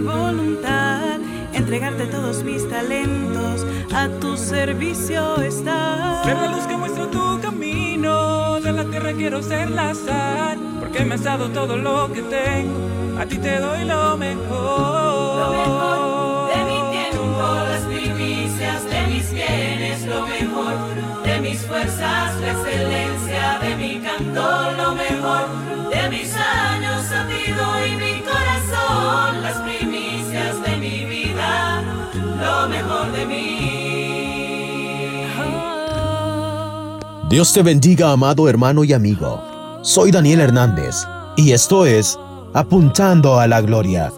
voluntad, entregarte todos mis talentos, a tu servicio está. Ser la luz que muestra tu camino, de la tierra quiero ser la sal, porque me has dado todo lo que tengo, a ti te doy lo mejor. Lo mejor de mi tiempo, las primicias de mis bienes, lo mejor de mis fuerzas, la excelencia de mi canto, lo mejor de mis años a ti doy mi corazón, las primicias de mi vida, lo mejor de mí. Dios te bendiga, amado hermano y amigo. Soy Daniel Hernández y esto es Apuntando a la Gloria.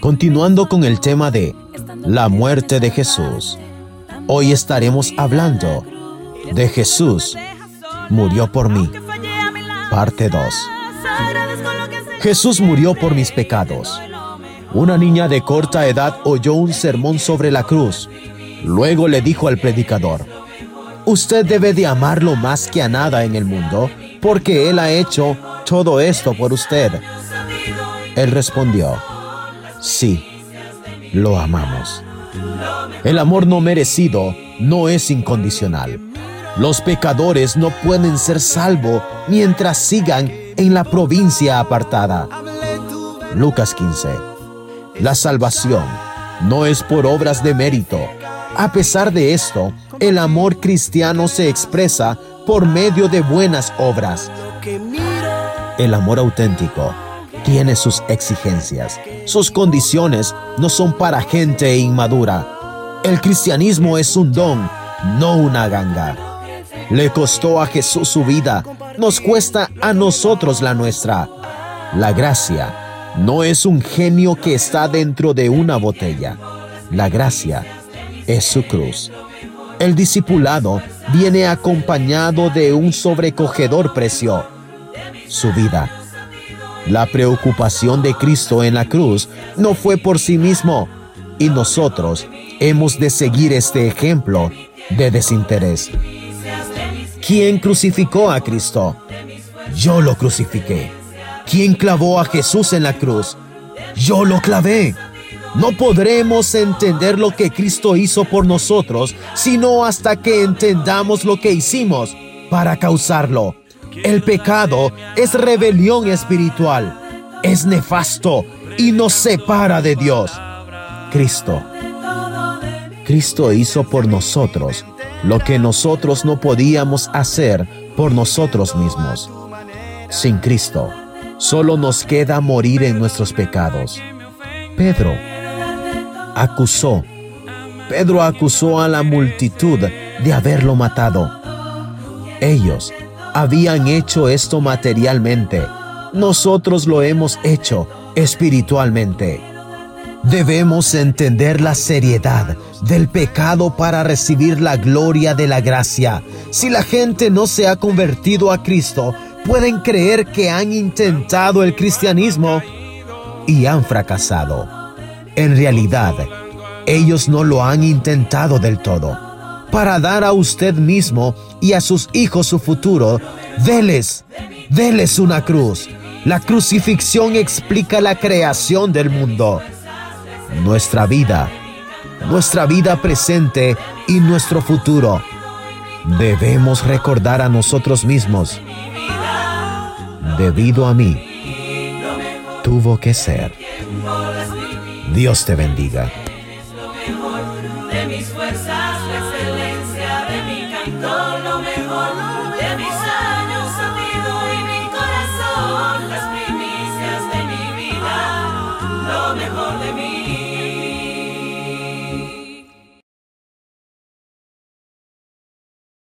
Continuando con el tema de la muerte de Jesús. Hoy estaremos hablando de Jesús murió por mí. Parte 2. Jesús murió por mis pecados. Una niña de corta edad oyó un sermón sobre la cruz. Luego le dijo al predicador, Usted debe de amarlo más que a nada en el mundo, porque Él ha hecho todo esto por usted. Él respondió, Sí, lo amamos. El amor no merecido no es incondicional. Los pecadores no pueden ser salvos mientras sigan en la provincia apartada. Lucas 15. La salvación no es por obras de mérito. A pesar de esto, el amor cristiano se expresa por medio de buenas obras. El amor auténtico tiene sus exigencias. Sus condiciones no son para gente inmadura. El cristianismo es un don, no una ganga. Le costó a Jesús su vida, nos cuesta a nosotros la nuestra. La gracia no es un genio que está dentro de una botella. La gracia es su cruz. El discipulado viene acompañado de un sobrecogedor precio, su vida. La preocupación de Cristo en la cruz no fue por sí mismo, y nosotros hemos de seguir este ejemplo de desinterés. ¿Quién crucificó a Cristo? Yo lo crucifiqué. ¿Quién clavó a Jesús en la cruz? Yo lo clavé. No podremos entender lo que Cristo hizo por nosotros, sino hasta que entendamos lo que hicimos para causarlo. El pecado es rebelión espiritual, es nefasto y nos separa de Dios. Cristo. Cristo hizo por nosotros lo que nosotros no podíamos hacer por nosotros mismos. Sin Cristo, solo nos queda morir en nuestros pecados. Pedro acusó. Pedro acusó a la multitud de haberlo matado. Ellos habían hecho esto materialmente. Nosotros lo hemos hecho espiritualmente. Debemos entender la seriedad del pecado para recibir la gloria de la gracia. Si la gente no se ha convertido a Cristo, pueden creer que han intentado el cristianismo y han fracasado. En realidad, ellos no lo han intentado del todo. Para dar a usted mismo y a sus hijos su futuro, déles, déles una cruz. La crucifixión explica la creación del mundo nuestra vida, nuestra vida presente y nuestro futuro. Debemos recordar a nosotros mismos, debido a mí, tuvo que ser. Dios te bendiga. De mis fuerzas, la excelencia de mi canto, lo mejor.